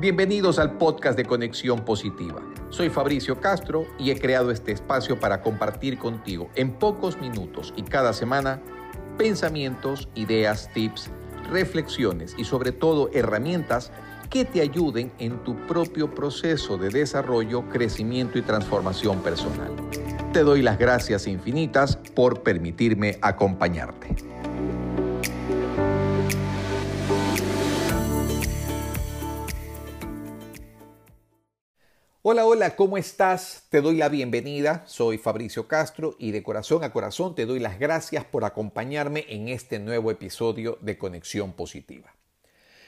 Bienvenidos al podcast de Conexión Positiva. Soy Fabricio Castro y he creado este espacio para compartir contigo en pocos minutos y cada semana pensamientos, ideas, tips, reflexiones y sobre todo herramientas que te ayuden en tu propio proceso de desarrollo, crecimiento y transformación personal. Te doy las gracias infinitas por permitirme acompañarte. Hola, hola, ¿cómo estás? Te doy la bienvenida. Soy Fabricio Castro y de corazón a corazón te doy las gracias por acompañarme en este nuevo episodio de Conexión Positiva.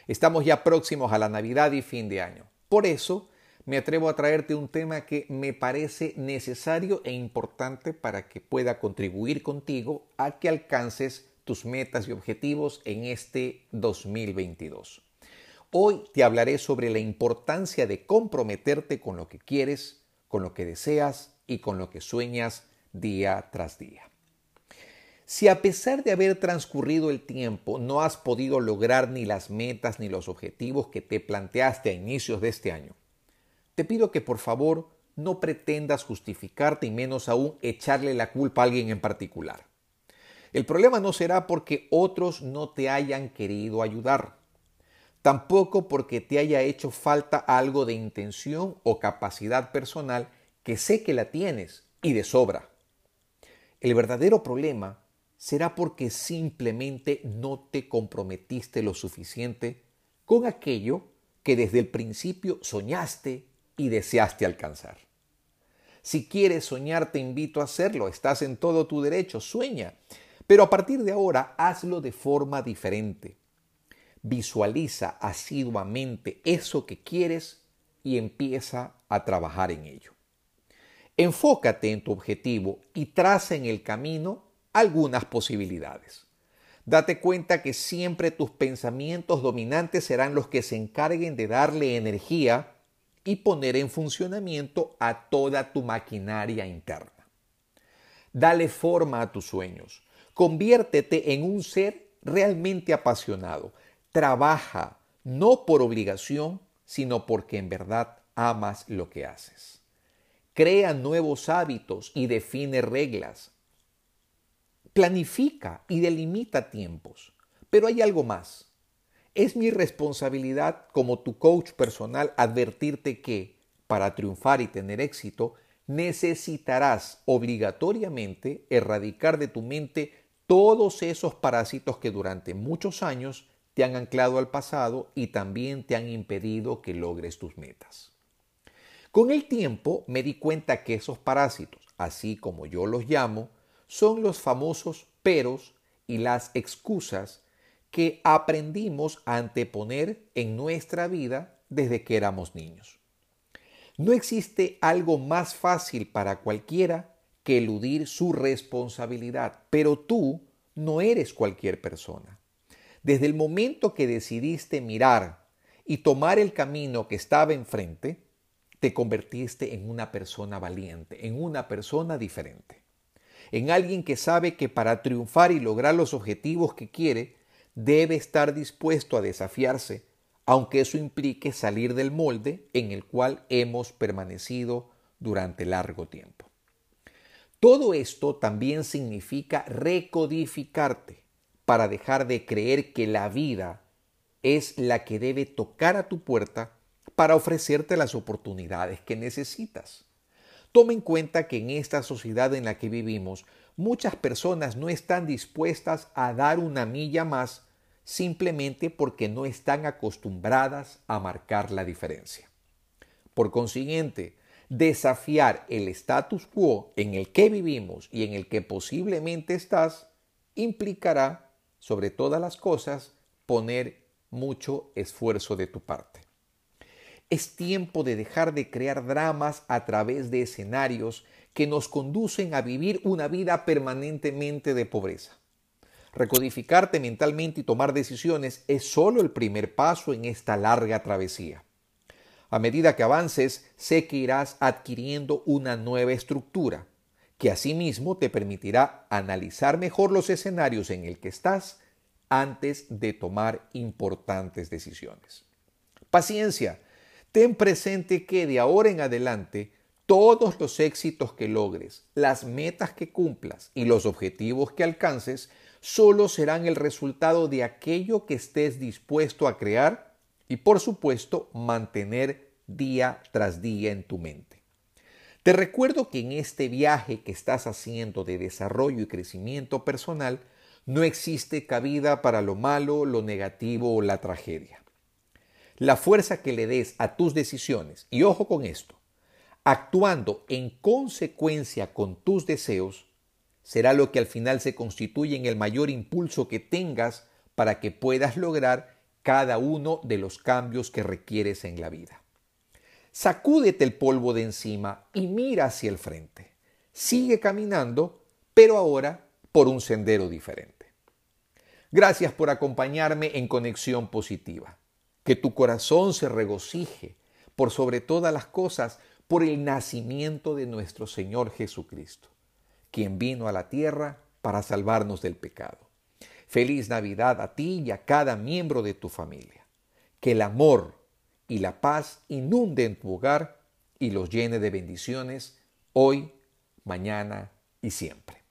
Estamos ya próximos a la Navidad y fin de año. Por eso me atrevo a traerte un tema que me parece necesario e importante para que pueda contribuir contigo a que alcances tus metas y objetivos en este 2022. Hoy te hablaré sobre la importancia de comprometerte con lo que quieres, con lo que deseas y con lo que sueñas día tras día. Si a pesar de haber transcurrido el tiempo no has podido lograr ni las metas ni los objetivos que te planteaste a inicios de este año, te pido que por favor no pretendas justificarte y menos aún echarle la culpa a alguien en particular. El problema no será porque otros no te hayan querido ayudar tampoco porque te haya hecho falta algo de intención o capacidad personal que sé que la tienes y de sobra. El verdadero problema será porque simplemente no te comprometiste lo suficiente con aquello que desde el principio soñaste y deseaste alcanzar. Si quieres soñar, te invito a hacerlo, estás en todo tu derecho, sueña, pero a partir de ahora hazlo de forma diferente. Visualiza asiduamente eso que quieres y empieza a trabajar en ello. Enfócate en tu objetivo y traza en el camino algunas posibilidades. Date cuenta que siempre tus pensamientos dominantes serán los que se encarguen de darle energía y poner en funcionamiento a toda tu maquinaria interna. Dale forma a tus sueños. Conviértete en un ser realmente apasionado, Trabaja no por obligación, sino porque en verdad amas lo que haces. Crea nuevos hábitos y define reglas. Planifica y delimita tiempos. Pero hay algo más. Es mi responsabilidad como tu coach personal advertirte que, para triunfar y tener éxito, necesitarás obligatoriamente erradicar de tu mente todos esos parásitos que durante muchos años te han anclado al pasado y también te han impedido que logres tus metas. Con el tiempo me di cuenta que esos parásitos, así como yo los llamo, son los famosos peros y las excusas que aprendimos a anteponer en nuestra vida desde que éramos niños. No existe algo más fácil para cualquiera que eludir su responsabilidad, pero tú no eres cualquier persona. Desde el momento que decidiste mirar y tomar el camino que estaba enfrente, te convertiste en una persona valiente, en una persona diferente, en alguien que sabe que para triunfar y lograr los objetivos que quiere, debe estar dispuesto a desafiarse, aunque eso implique salir del molde en el cual hemos permanecido durante largo tiempo. Todo esto también significa recodificarte, para dejar de creer que la vida es la que debe tocar a tu puerta para ofrecerte las oportunidades que necesitas. Toma en cuenta que en esta sociedad en la que vivimos, muchas personas no están dispuestas a dar una milla más simplemente porque no están acostumbradas a marcar la diferencia. Por consiguiente, desafiar el status quo en el que vivimos y en el que posiblemente estás implicará sobre todas las cosas, poner mucho esfuerzo de tu parte. Es tiempo de dejar de crear dramas a través de escenarios que nos conducen a vivir una vida permanentemente de pobreza. Recodificarte mentalmente y tomar decisiones es solo el primer paso en esta larga travesía. A medida que avances, sé que irás adquiriendo una nueva estructura, que asimismo te permitirá analizar mejor los escenarios en el que estás antes de tomar importantes decisiones. Paciencia, ten presente que de ahora en adelante todos los éxitos que logres, las metas que cumplas y los objetivos que alcances solo serán el resultado de aquello que estés dispuesto a crear y por supuesto mantener día tras día en tu mente. Te recuerdo que en este viaje que estás haciendo de desarrollo y crecimiento personal no existe cabida para lo malo, lo negativo o la tragedia. La fuerza que le des a tus decisiones, y ojo con esto, actuando en consecuencia con tus deseos, será lo que al final se constituye en el mayor impulso que tengas para que puedas lograr cada uno de los cambios que requieres en la vida. Sacúdete el polvo de encima y mira hacia el frente. Sigue caminando, pero ahora por un sendero diferente. Gracias por acompañarme en Conexión Positiva. Que tu corazón se regocije por sobre todas las cosas por el nacimiento de nuestro Señor Jesucristo, quien vino a la tierra para salvarnos del pecado. Feliz Navidad a ti y a cada miembro de tu familia. Que el amor y la paz inunden tu hogar y los llene de bendiciones hoy, mañana y siempre.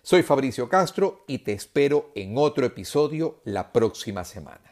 Soy Fabricio Castro y te espero en otro episodio la próxima semana.